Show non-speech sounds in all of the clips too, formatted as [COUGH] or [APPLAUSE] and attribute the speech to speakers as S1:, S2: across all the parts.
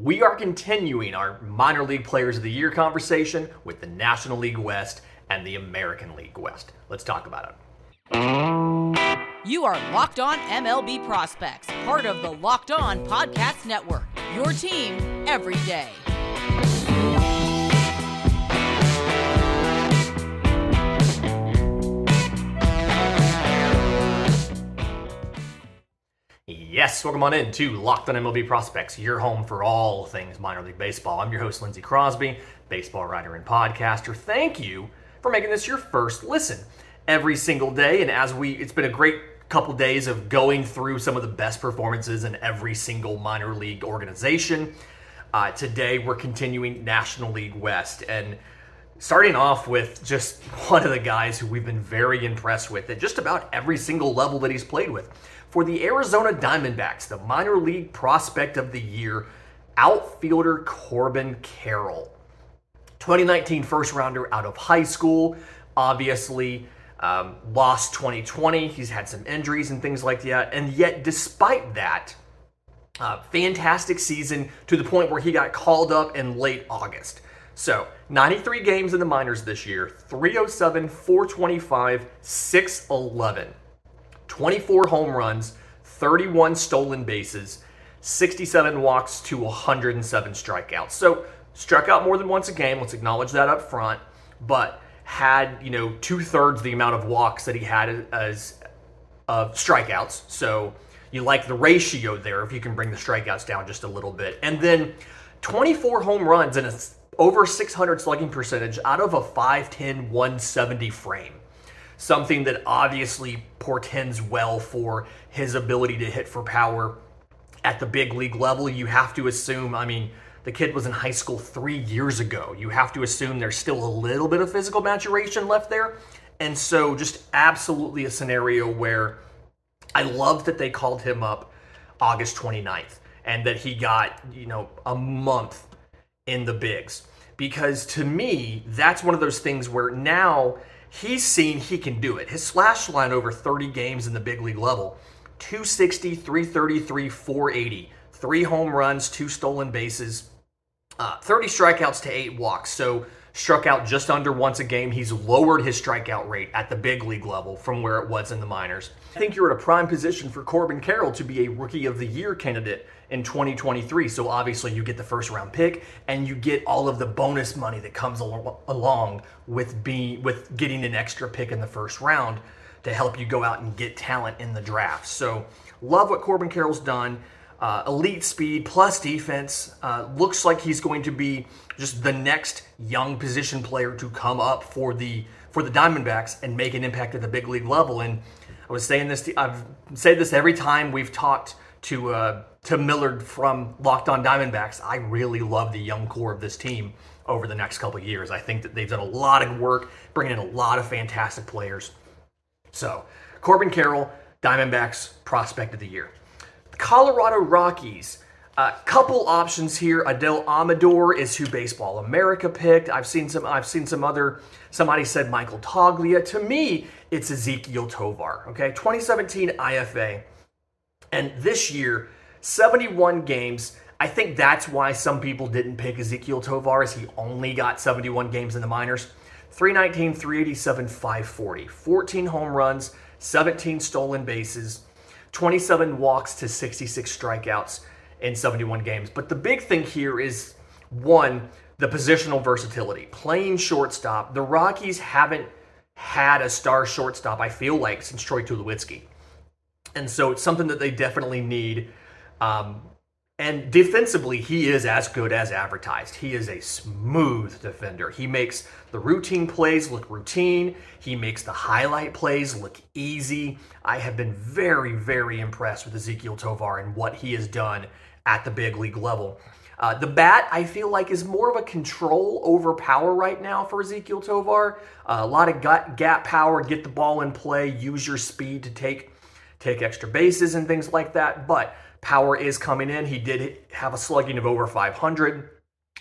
S1: We are continuing our minor league players of the year conversation with the National League West and the American League West. Let's talk about it.
S2: You are Locked On MLB Prospects, part of the Locked On Podcast Network. Your team every day.
S1: Yes, welcome on in to Locked on MLB Prospects, your home for all things minor league baseball. I'm your host, Lindsey Crosby, baseball writer and podcaster. Thank you for making this your first listen every single day. And as we, it's been a great couple days of going through some of the best performances in every single minor league organization. Uh, today, we're continuing National League West and starting off with just one of the guys who we've been very impressed with at just about every single level that he's played with. For the Arizona Diamondbacks, the minor league prospect of the year, outfielder Corbin Carroll. 2019 first rounder out of high school, obviously um, lost 2020. He's had some injuries and things like that. And yet, despite that, uh, fantastic season to the point where he got called up in late August. So, 93 games in the minors this year, 307, 425, 611. 24 home runs, 31 stolen bases, 67 walks to 107 strikeouts. So, struck out more than once a game, let's acknowledge that up front, but had, you know, two thirds the amount of walks that he had as of strikeouts. So, you like the ratio there if you can bring the strikeouts down just a little bit. And then 24 home runs and a over 600 slugging percentage out of a 5'10, 170 frame. Something that obviously portends well for his ability to hit for power at the big league level. You have to assume, I mean, the kid was in high school three years ago. You have to assume there's still a little bit of physical maturation left there. And so, just absolutely a scenario where I love that they called him up August 29th and that he got, you know, a month in the bigs. Because to me, that's one of those things where now he's seen he can do it. His slash line over 30 games in the big league level 260, 333, 480, three home runs, two stolen bases, uh, 30 strikeouts to eight walks. So struck out just under once a game. He's lowered his strikeout rate at the big league level from where it was in the minors. I think you're at a prime position for Corbin Carroll to be a rookie of the year candidate in 2023. So obviously you get the first round pick and you get all of the bonus money that comes al- along with being with getting an extra pick in the first round to help you go out and get talent in the draft. So love what Corbin Carroll's done. Uh, elite speed plus defense. Uh, looks like he's going to be just the next young position player to come up for the for the Diamondbacks and make an impact at the big league level. And I was saying this. I've said this every time we've talked to uh, to Millard from Locked On Diamondbacks. I really love the young core of this team over the next couple years. I think that they've done a lot of work, bringing in a lot of fantastic players. So Corbin Carroll, Diamondbacks prospect of the year. Colorado Rockies. A couple options here. Adael Amador is who Baseball America picked. I've seen some. I've seen some other. Somebody said Michael Toglia. To me, it's Ezequiel Tovar. Okay, 2017 IFA, and this year, 71 games. I think that's why some people didn't pick Ezequiel Tovar, as he only got 71 games in the minors. 319, 387, 540, 14 home runs, 17 stolen bases. 27 walks to 66 strikeouts in 71 games. But the big thing here is one, the positional versatility. Playing shortstop, the Rockies haven't had a star shortstop, I feel like, since Troy Tulowitzki. And so it's something that they definitely need. Um, and defensively, he is as good as advertised. He is a smooth defender. He makes the routine plays look routine. He makes the highlight plays look easy. I have been very, very impressed with Ezequiel Tovar and what he has done at the big league level. Uh, the bat, I feel like, is more of a control over power right now for Ezequiel Tovar. Uh, a lot of gut, gap power, get the ball in play, use your speed to take take extra bases and things like that. But Power is coming in. He did have a slugging of over 500.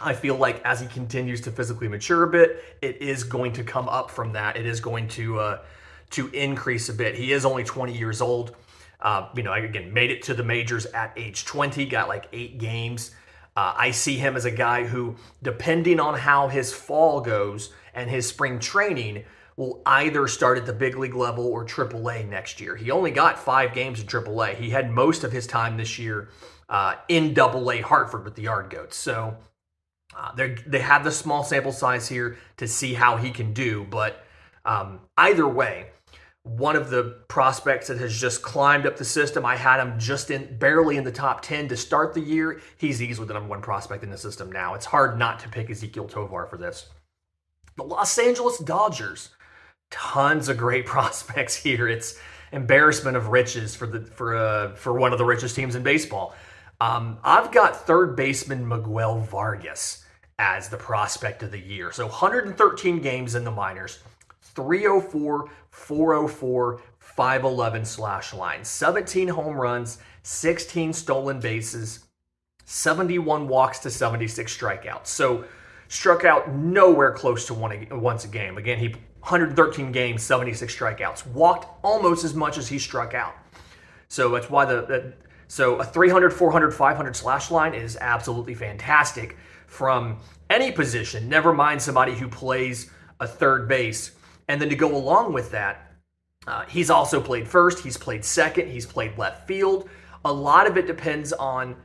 S1: I feel like as he continues to physically mature a bit, it is going to come up from that. It is going to uh, to increase a bit. He is only 20 years old. Uh, you know, again, made it to the majors at age 20, got like eight games. Uh, I see him as a guy who, depending on how his fall goes and his spring training, will either start at the big league level or AAA next year. He only got five games in AAA. He had most of his time this year uh, in AA Hartford with the Yard Goats. So uh, they have the small sample size here to see how he can do. But um, either way, one of the prospects that has just climbed up the system. I had him just in barely in the top 10 to start the year. He's easily the number one prospect in the system now. It's hard not to pick Ezequiel Tovar for this. The Los Angeles Dodgers, tons of great [LAUGHS] prospects here. It's embarrassment of riches for the for uh, for one of the richest teams in baseball. Um, I've got third baseman Miguel Vargas as the prospect of the year. So 113 games in the minors, 304, 404, 511 slash line, 17 home runs, 16 stolen bases, 71 walks to 76 strikeouts. So struck out nowhere close to one once a game. Again, he 113 games, 76 strikeouts. Walked almost as much as he struck out. So that's why the, the so a 300, 400, 500 slash line is absolutely fantastic from any position. Never mind somebody who plays a third base and then to go along with that, uh, he's also played first, he's played second, he's played left field. A lot of it depends on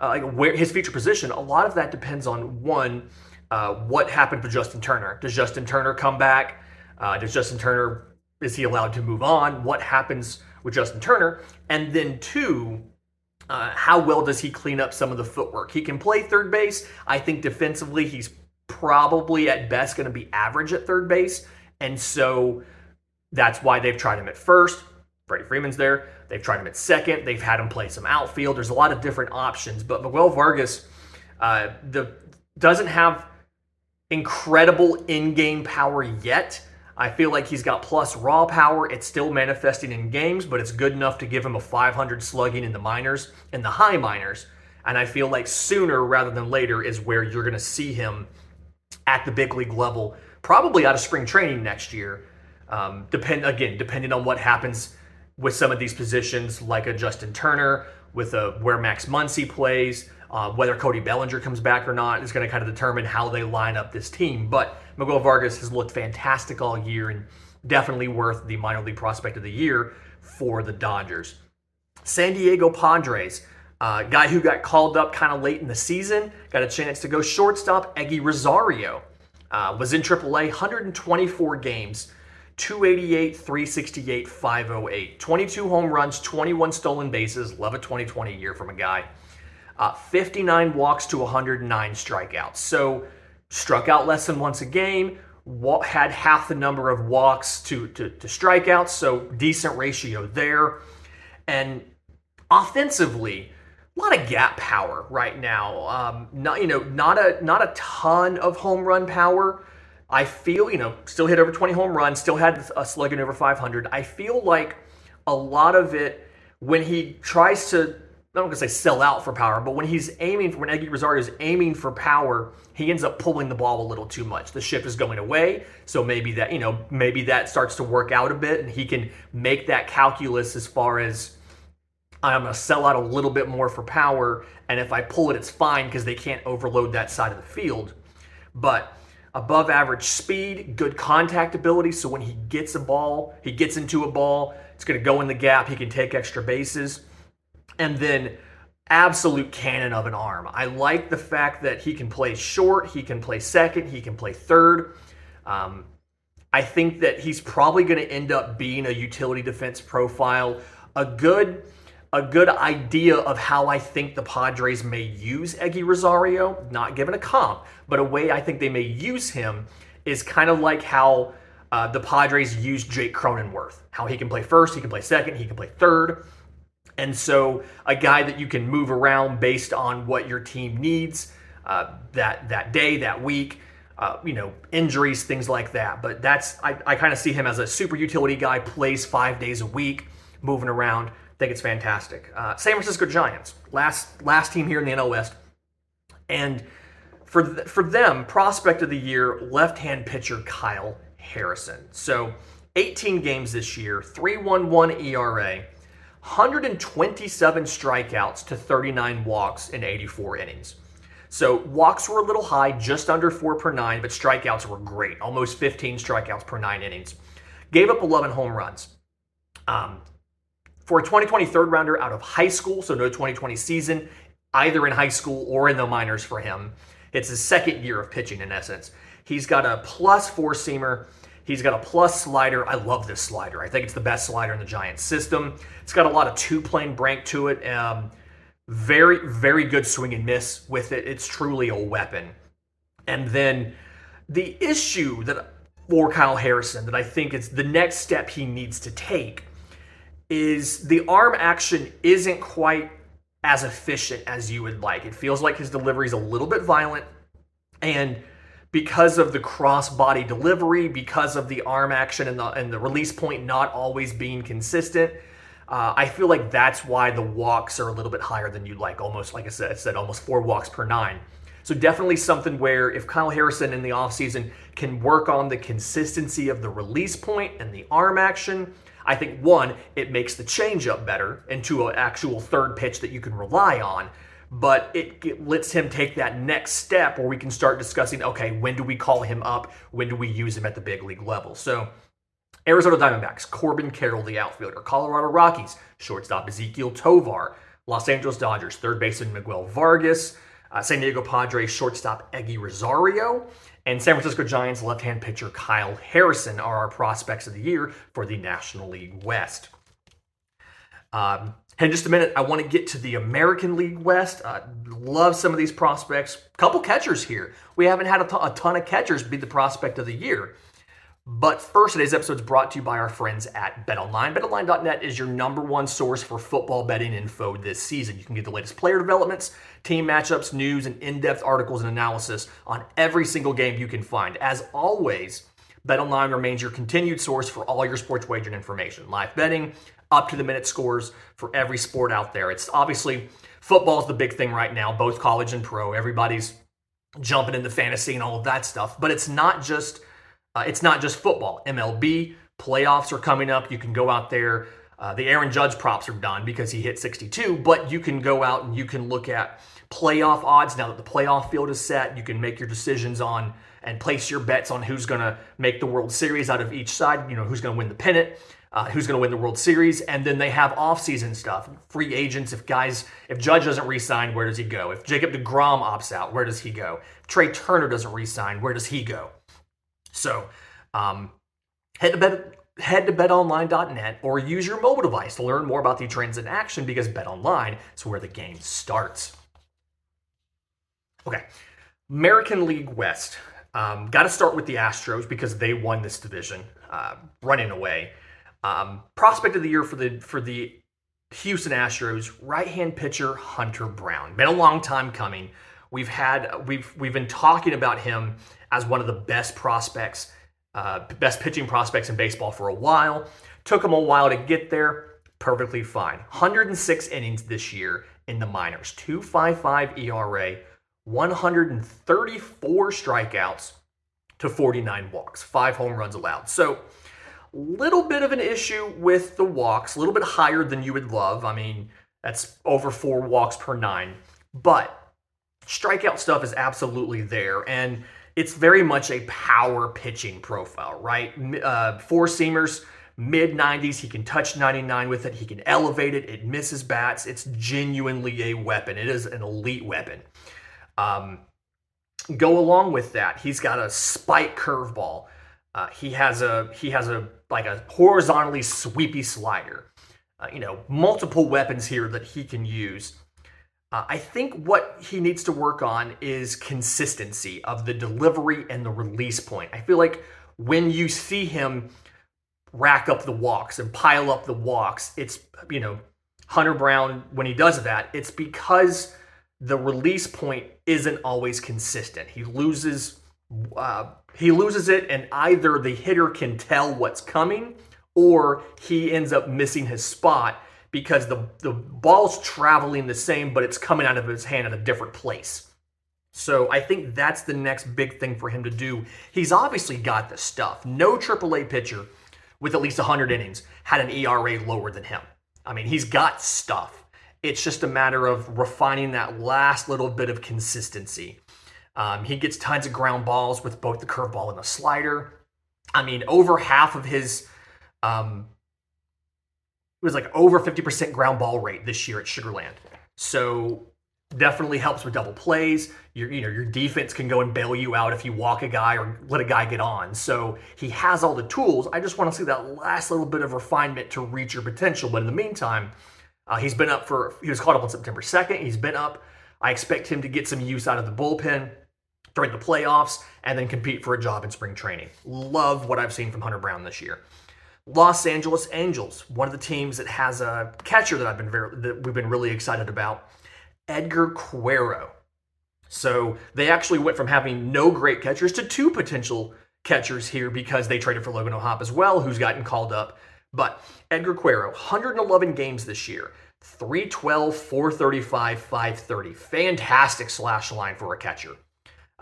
S1: uh, like where his future position. A lot of that depends on one, uh, what happened for Justin Turner. Does Justin Turner come back? Uh, does Justin Turner is he allowed to move on? What happens with Justin Turner? And then two, uh, how well does he clean up some of the footwork? He can play third base. I think defensively, he's probably at best going to be average at third base. And so that's why they've tried him at first. Freddie Freeman's there. They've tried him at second. They've had him play some outfield. There's a lot of different options. But Miguel Vargas uh, the, doesn't have incredible in game power yet. I feel like he's got plus raw power. It's still manifesting in games, but it's good enough to give him a 500 slugging in the minors, in the high minors. And I feel like sooner rather than later is where you're going to see him at the big league level probably out of spring training next year. Um, depend again, depending on what happens with some of these positions, like a Justin Turner, with a where Max Muncy plays, uh, whether Cody Bellinger comes back or not is going to kind of determine how they line up this team. But Miguel Vargas has looked fantastic all year and definitely worth the minor league prospect of the year for the Dodgers. San Diego Padres, uh, guy who got called up kind of late in the season, got a chance to go shortstop, Eguy Rosario. Uh, was in AAA, 124 games, 288, 368, 508. 22 home runs, 21 stolen bases. Love a 2020 year from a guy. Uh, 59 walks to 109 strikeouts. So struck out less than once a game, had half the number of walks to, to, to strikeouts, so decent ratio there. And offensively, a lot of gap power right now. Um, not you know not a not a ton of home run power. I feel you know still hit over 20 home runs, still had a slugging over 500. I feel like a lot of it when he tries to not gonna say sell out for power, but when he's aiming for when Eguy Rosario is aiming for power, he ends up pulling the ball a little too much. The ship is going away, so maybe that you know maybe that starts to work out a bit, and he can make that calculus as far as I'm going to sell out a little bit more for power. And if I pull it, it's fine because they can't overload that side of the field. But above average speed, good contact ability. So when he gets a ball, he gets into a ball, it's going to go in the gap. He can take extra bases. And then absolute cannon of an arm. I like the fact that he can play short, he can play second, he can play third. Um, I think that he's probably going to end up being a utility defense profile. A good a good idea of how I think the Padres may use Eguy Rosario, not given a comp, but a way I think they may use him is kind of like how uh, the Padres used Jake Cronenworth. How he can play first, he can play second, he can play third. And so a guy that you can move around based on what your team needs uh, that that day, that week, uh, you know, injuries, things like that. But that's I, I kind of see him as a super utility guy, plays five days a week, moving around I think it's fantastic. Uh, San Francisco Giants, last last team here in the NL West, and for th- for them, prospect of the year, left-hand pitcher Kyle Harrison. So 18 games this year, 3.11 ERA, 127 strikeouts to 39 walks in 84 innings. So walks were a little high, just under four per nine, but strikeouts were great, almost 15 strikeouts per nine innings. Gave up 11 home runs. Um, for a 2020 third rounder out of high school, so no 2020 season, either in high school or in the minors for him. It's his second year of pitching in essence. He's got a plus four seamer. He's got a plus slider. I love this slider. I think it's the best slider in the Giants system. It's got a lot of two plane break to it. Um, very, very good swing and miss with it. It's truly a weapon. And then the issue that for Kyle Harrison that I think is the next step he needs to take is the arm action isn't quite as efficient as you would like. It feels like his delivery is a little bit violent. And because of the cross body delivery, because of the arm action and the, and the release point not always being consistent, uh, I feel like that's why the walks are a little bit higher than you'd like. Almost, like I said, I said almost four walks per nine. So definitely something where if Kyle Harrison in the offseason can work on the consistency of the release point and the arm action, I think one, it makes the changeup better into an actual third pitch that you can rely on. But it, lets him take that next step where we can start discussing okay, when do we call him up? When do we use him at the big league level? So, Arizona Diamondbacks, Corbin Carroll, the outfielder. Colorado Rockies, shortstop Ezequiel Tovar. Los Angeles Dodgers, third baseman Miguel Vargas. Uh, San Diego Padres, shortstop Eguy Rosario. And San Francisco Giants left hand pitcher Kyle Harrison are our prospects of the year for the National League West. Um, in just a minute, I want to get to the American League West. Uh, love some of these prospects. Couple catchers here. We haven't had a ton of catchers be the prospect of the year. But first, today's episode is brought to you by our friends at BetOnline. BetOnline.net is your number one source for football betting info this season. You can get the latest player developments, team matchups, news, and in depth articles and analysis on every single game you can find. As always, BetOnline remains your continued source for all your sports wagering information, live betting, up to the minute scores for every sport out there. It's obviously football is the big thing right now, both college and pro. Everybody's jumping into fantasy and all of that stuff, but it's not just uh, it's not just football. MLB playoffs are coming up. You can go out there. Uh, the Aaron Judge props are done because he hit 62, but you can go out and you can look at playoff odds now that the playoff field is set. You can make your decisions on and place your bets on who's going to make the World Series out of each side. You know who's going to win the pennant. Uh, who's going to win the World Series, and then they have off-season stuff, free agents. If guys, if Judge doesn't resign, where does he go? If Jacob deGrom opts out, where does he go? If Trea Turner doesn't resign, where does he go? So um, head to bet head to betonline.net or use your mobile device to learn more about the trends in action because betonline is where the game starts. Okay, American League West. Um, Got to start with the Astros because they won this division, uh, running away. Um, prospect of the year for the for the Houston Astros, right-hand pitcher Hunter Brown. Been a long time coming. We've had we've we've been talking about him as one of the best prospects, uh, best pitching prospects in baseball for a while. Took him a while to get there. Perfectly fine. 106 innings this year in the minors, 2.55 ERA, 134 strikeouts to 49 walks, five home runs allowed. So, little bit of an issue with the walks, a little bit higher than you would love. I mean, that's over four walks per nine, but strikeout stuff is absolutely there. And it's very much a power pitching profile, right? Uh, four seamers, mid 90s. He can touch 99 with it. He can elevate it. It misses bats. It's genuinely a weapon. It is an elite weapon. Um, go along with that. He's got a spike curveball. Uh, he has a he has a like a horizontally sweepy slider. Uh, you know, multiple weapons here that he can use. Uh, I think what he needs to work on is consistency of the delivery and the release point. I feel like when you see him rack up the walks and pile up the walks, it's, you know, Hunter Brown, when he does that, it's because the release point isn't always consistent. He loses. Uh, he loses it, and either the hitter can tell what's coming, or he ends up missing his spot because the, the ball's traveling the same, but it's coming out of his hand at a different place. So I think that's the next big thing for him to do. He's obviously got the stuff. No AAA pitcher with at least 100 innings had an ERA lower than him. I mean, he's got stuff. It's just a matter of refining that last little bit of consistency. Um, he gets tons of ground balls with both the curveball and the slider. I mean, over half of his um, it was like over 50% ground ball rate this year at Sugar Land. So definitely helps with double plays. Your you know your defense can go and bail you out if you walk a guy or let a guy get on. So he has all the tools. I just want to see that last little bit of refinement to reach your potential. But in the meantime, uh, he's been up for he was caught up on September 2nd. He's been up. I expect him to get some use out of the bullpen during the playoffs and then compete for a job in spring training. Love what I've seen from Hunter Brown this year. Los Angeles Angels, one of the teams that has a catcher that I've been very that we've been really excited about, Edgar Quero. So they actually went from having no great catchers to two potential catchers here because they traded for Logan O'Hoppe as well, who's gotten called up. But Edgar Quero, 111 games this year, 312, 435, 530. Fantastic slash line for a catcher.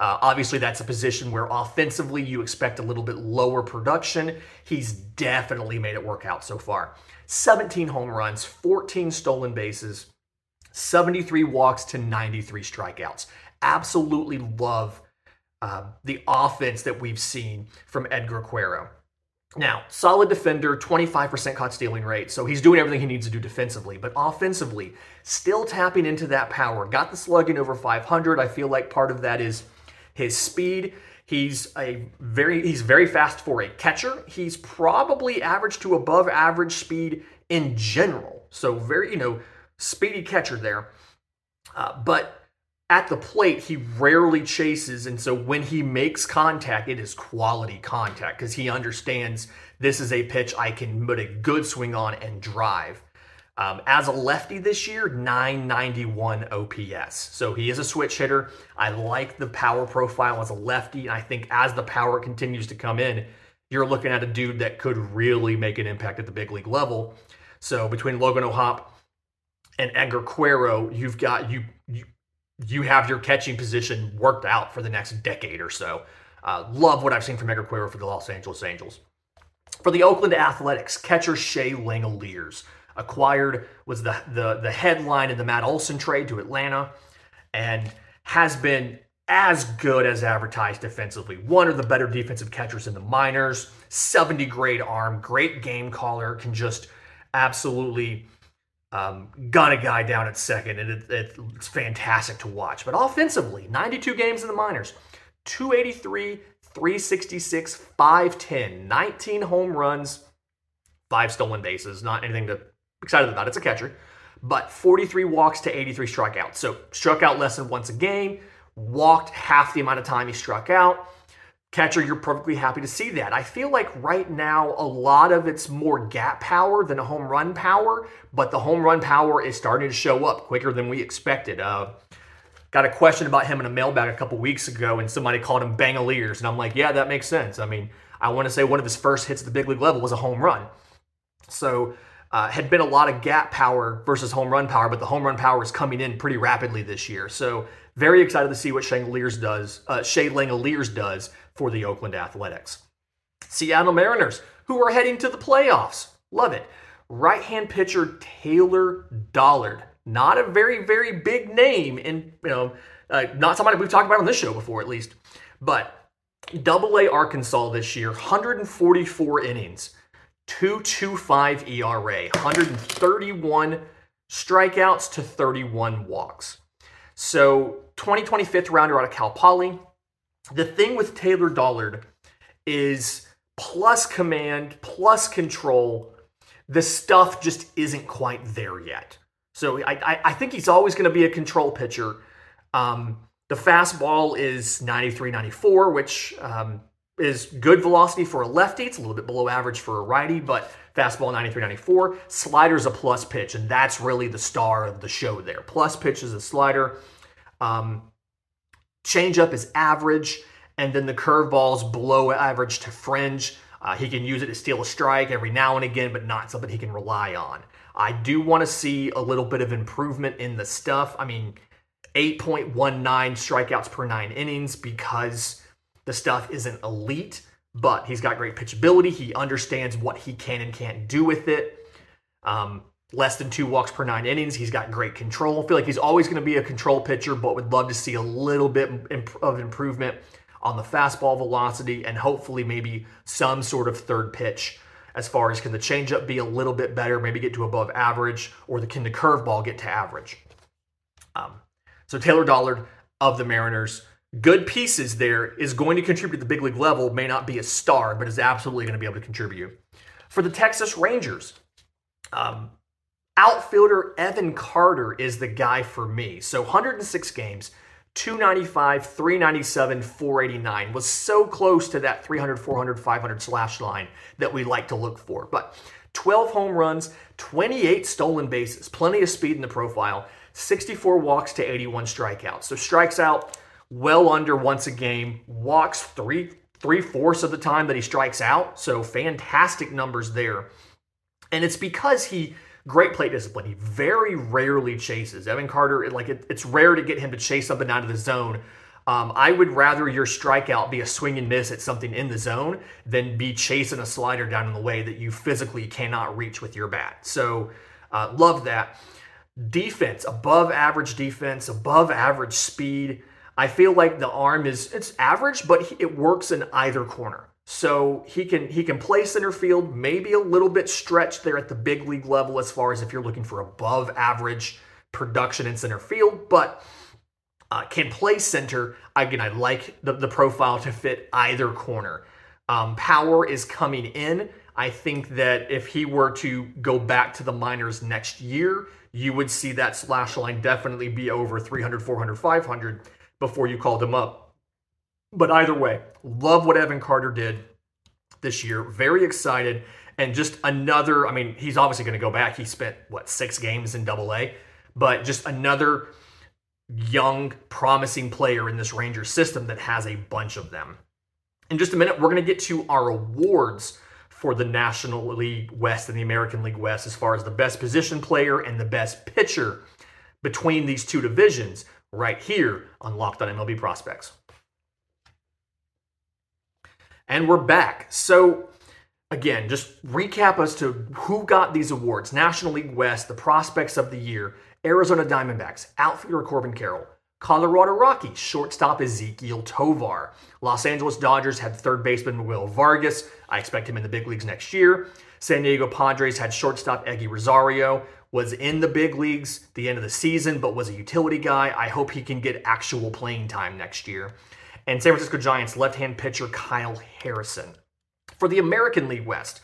S1: Uh, obviously, that's a position where offensively you expect a little bit lower production. He's definitely made it work out so far. 17 home runs, 14 stolen bases, 73 walks to 93 strikeouts. Absolutely love uh, the offense that we've seen from Edgar Quero. Now, solid defender, 25% caught stealing rate, so he's doing everything he needs to do defensively. But offensively, still tapping into that power. Got the slugging over 500. I feel like part of that is his speed. He's a very he's very fast for a catcher. He's probably average to above average speed in general. So very you know speedy catcher there. Uh, but at the plate, he rarely chases, and so when he makes contact, it is quality contact because he understands this is a pitch I can put a good swing on and drive. Um, as a lefty this year, 991 OPS. So he is a switch hitter. I like the power profile as a lefty. And I think as the power continues to come in, you're looking at a dude that could really make an impact at the big league level. So between Logan O'Hoppe and Edgar Quero, you've got you you you have your catching position worked out for the next decade or so. Uh, love what I've seen from Edgar Quero for the Los Angeles Angels. For the Oakland Athletics, catcher Shea Langeliers acquired was the, the, the headline in the Matt Olson trade to Atlanta and has been as good as advertised defensively. One of the better defensive catchers in the minors, 70 grade arm, great game caller, can just absolutely um, gun a guy down at second, and it, it, it's fantastic to watch. But offensively, 92 games in the minors, 283, 366, 510, 19 home runs, five stolen bases. Not anything to excited about. It's a catcher, but 43 walks to 83 strikeouts. So struck out less than once a game, walked half the amount of time he struck out. Catcher, you're perfectly happy to see that. I feel like right now a lot of it's more gap power than a home run power, but the home run power is starting to show up quicker than we expected. Uh, got a question about him in a mailbag a couple weeks ago, and somebody called him Bangaliers, and I'm like, yeah, that makes sense. I mean, I want to say one of his first hits at the big league level was a home run. So uh, had been a lot of gap power versus home run power, but the home run power is coming in pretty rapidly this year. So very excited to see what Shea does, uh, Shea Langeliers does for the Oakland Athletics. Seattle Mariners, who are heading to the playoffs. Love it. Right hand pitcher Taylor Dollard. Not a very, very big name, in you know, uh, not somebody we've talked about on this show before, at least. But Double A Arkansas this year, 144 innings, 225 ERA, 131 strikeouts to 31 walks. So 2025th rounder out of Cal Poly. The thing with Taylor Dollard is plus command, plus control. The stuff just isn't quite there yet. So I, I, I think he's always going to be a control pitcher. Um, the fastball is 93 94, which um, is good velocity for a lefty. It's a little bit below average for a righty, but fastball 93 94. Slider's a plus pitch, and that's really the star of the show there. Plus pitch is a slider. Um, changeup is average, and then the curveball's below average to fringe. Uh, he can use it to steal a strike every now and again, but not something he can rely on. I do want to see a little bit of improvement in the stuff. I mean, 8.19 strikeouts per nine innings because the stuff isn't elite, but he's got great pitchability. He understands what he can and can't do with it. Um, less than two walks per nine innings. He's got great control. I feel like he's always going to be a control pitcher, but would love to see a little bit of improvement on the fastball velocity and hopefully maybe some sort of third pitch as far as can the changeup be a little bit better, maybe get to above average, or the, can the curveball get to average? Um, so Taylor Dollard of the Mariners, good pieces there, is going to contribute at the big league level, may not be a star, but is absolutely going to be able to contribute. For the Texas Rangers, um, outfielder Evan Carter is the guy for me. So 106 games, 295, 397, 489 was so close to that 300, 400, 500 slash line that we like to look for. But 12 home runs, 28 stolen bases, plenty of speed in the profile, 64 walks to 81 strikeouts. So strikes out well under once a game, walks three three fourths of the time that he strikes out. So fantastic numbers there. And it's because he great plate discipline. He very rarely chases. Evan Carter, like it, it's rare to get him to chase something out of the zone. Um, I would rather your strikeout be a swing and miss at something in the zone than be chasing a slider down in the way that you physically cannot reach with your bat. So, uh, love that. Defense, above average defense, above average speed. I feel like the arm is it's average, but it works in either corner. So he can he can play center field, maybe a little bit stretched there at the big league level as far as if you're looking for above average production in center field, but uh, can play center. Again, I like the, the profile to fit either corner. Um, power is coming in. I think that if he were to go back to the minors next year, you would see that slash line definitely be over 300, 400, 500 before you called him up. But either way, love what Evan Carter did this year. Very excited. And just another, I mean, he's obviously going to go back. He spent, what, six games in double A, but just another young, promising player in this Rangers system that has a bunch of them. In just a minute, we're going to get to our awards for the National League West and the American League West as far as the best position player and the best pitcher between these two divisions right here on Locked on MLB Prospects. And we're back. So, again, just recap as to who got these awards National League West, the prospects of the year, Arizona Diamondbacks, outfielder Corbin Carroll, Colorado Rockies, shortstop Ezequiel Tovar. Los Angeles Dodgers had third baseman Will Vargas. I expect him in the big leagues next year. San Diego Padres had shortstop Eguy Rosario, was in the big leagues the end of the season, but was a utility guy. I hope he can get actual playing time next year and San Francisco Giants left hand pitcher Kyle Harrison. For the American League West,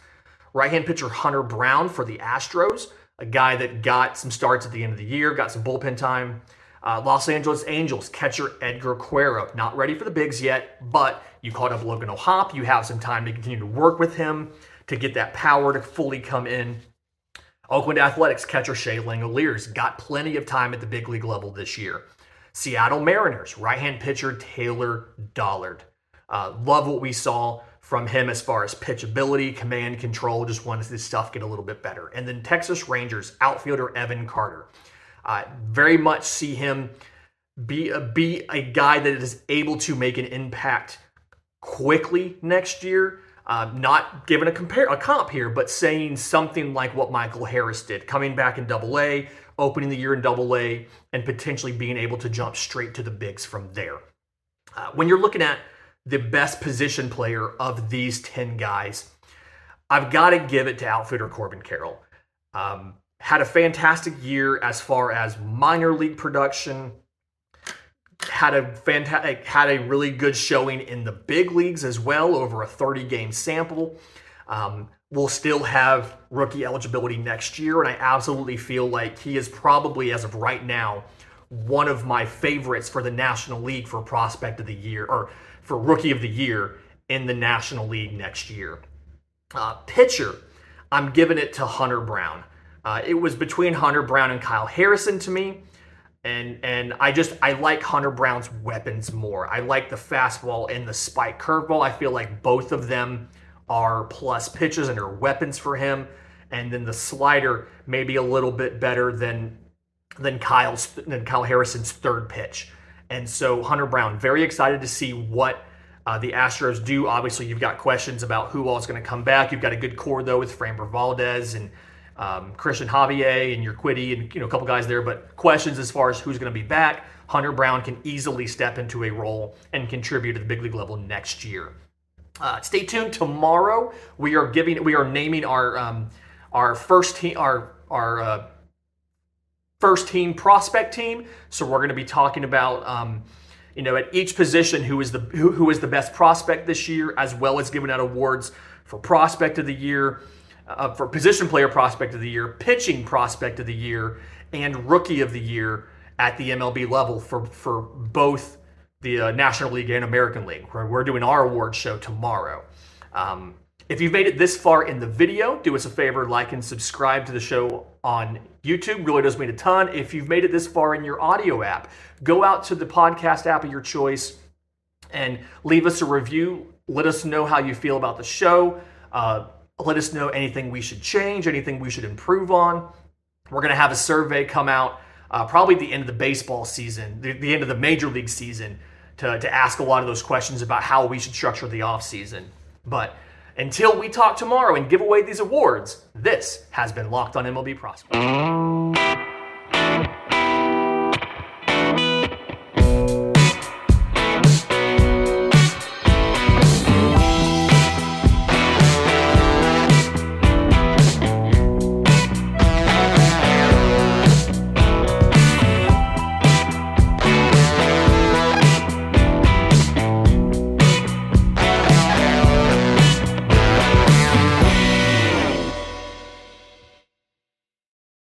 S1: right hand pitcher Hunter Brown for the Astros, a guy that got some starts at the end of the year, got some bullpen time. Uh, Los Angeles Angels catcher Edgar Quero, not ready for the bigs yet, but you called up Logan O'Hoppe. You have some time to continue to work with him to get that power to fully come in. Oakland Athletics catcher Shea Langeliers got plenty of time at the big league level this year. Seattle Mariners, right hand pitcher Taylor Dollard. Uh, love what we saw from him as far as pitchability, command control. Just wanted this stuff get a little bit better. And then Texas Rangers outfielder Evan Carter. Uh, very much see him be a, be a guy that is able to make an impact quickly next year. Uh, not giving a compare a comp here, but saying something like what Michael Harris did, coming back in Double A, opening the year in double A, and potentially being able to jump straight to the bigs from there. Uh, when you're looking at the best position player of these 10 guys, I've got to give it to outfitter Corbin Carroll. Um, had a fantastic year as far as minor league production. Had a fantastic, had a really good showing in the big leagues as well, over a 30 game sample. Um, will still have rookie eligibility next year. And I absolutely feel like he is probably, as of right now, one of my favorites for the National League for prospect of the year or for rookie of the year in the National League next year. Uh, pitcher, I'm giving it to Hunter Brown. Uh, it was between Hunter Brown and Kyle Harrison to me. And, and I just I like Hunter Brown's weapons more. I like the fastball and the spike curveball. I feel like both of them are plus pitches and are weapons for him. And then the slider may be a little bit better than than Kyle's than Kyle Harrison's third pitch. And so Hunter Brown, very excited to see what uh, the Astros do. Obviously, you've got questions about who all is going to come back. You've got a good core though with Framber Valdez and um, Cristian Javier and Urquidy and you know a couple guys there, but questions as far as who's going to be back. Hunter Brown can easily step into a role and contribute at the big league level next year. Uh, stay tuned. Tomorrow we are giving we are naming our um, our first team our our uh, first team prospect team. So we're going to be talking about. Um, you know, at each position, who is the who, who is the best prospect this year, as well as giving out awards for prospect of the year, uh, for position player prospect of the year, pitching prospect of the year, and rookie of the year at the MLB level for for both the uh, National League and American League. We're, we're doing our award show tomorrow. Um, if you've made it this far in the video, do us a favor, like and subscribe to the show on YouTube. Really does mean a ton. If you've made it this far in your audio app, go out to the podcast app of your choice and leave us a review. Let us know how you feel about the show. Uh, let us know anything we should change, anything we should improve on. We're going to have a survey come out uh, probably the end of the baseball season, the, the end of the major league season, to, to ask a lot of those questions about how we should structure the offseason. But until we talk tomorrow and give away these awards, this has been Locked on MLB Prospects.